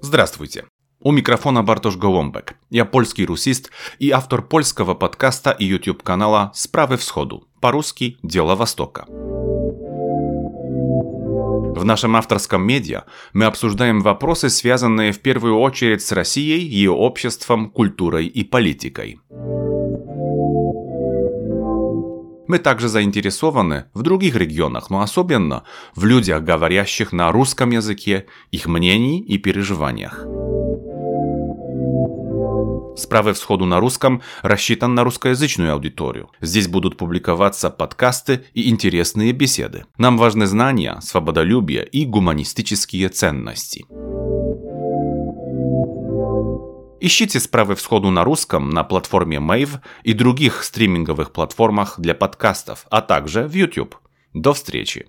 Здравствуйте. У микрофона Бартош Голомбек. Я польский русист и автор польского подкаста и YouTube канала «Справы Всходу». По-русски «Дело Востока». В нашем авторском медиа мы обсуждаем вопросы, связанные в первую очередь с Россией, ее обществом, культурой и политикой. Мы также заинтересованы в других регионах, но особенно в людях, говорящих на русском языке, их мнений и переживаниях. Справы всходу на русском рассчитан на русскоязычную аудиторию. Здесь будут публиковаться подкасты и интересные беседы. Нам важны знания, свободолюбие и гуманистические ценности. Ищите справы всходу на русском на платформе Mave и других стриминговых платформах для подкастов, а также в YouTube. До встречи!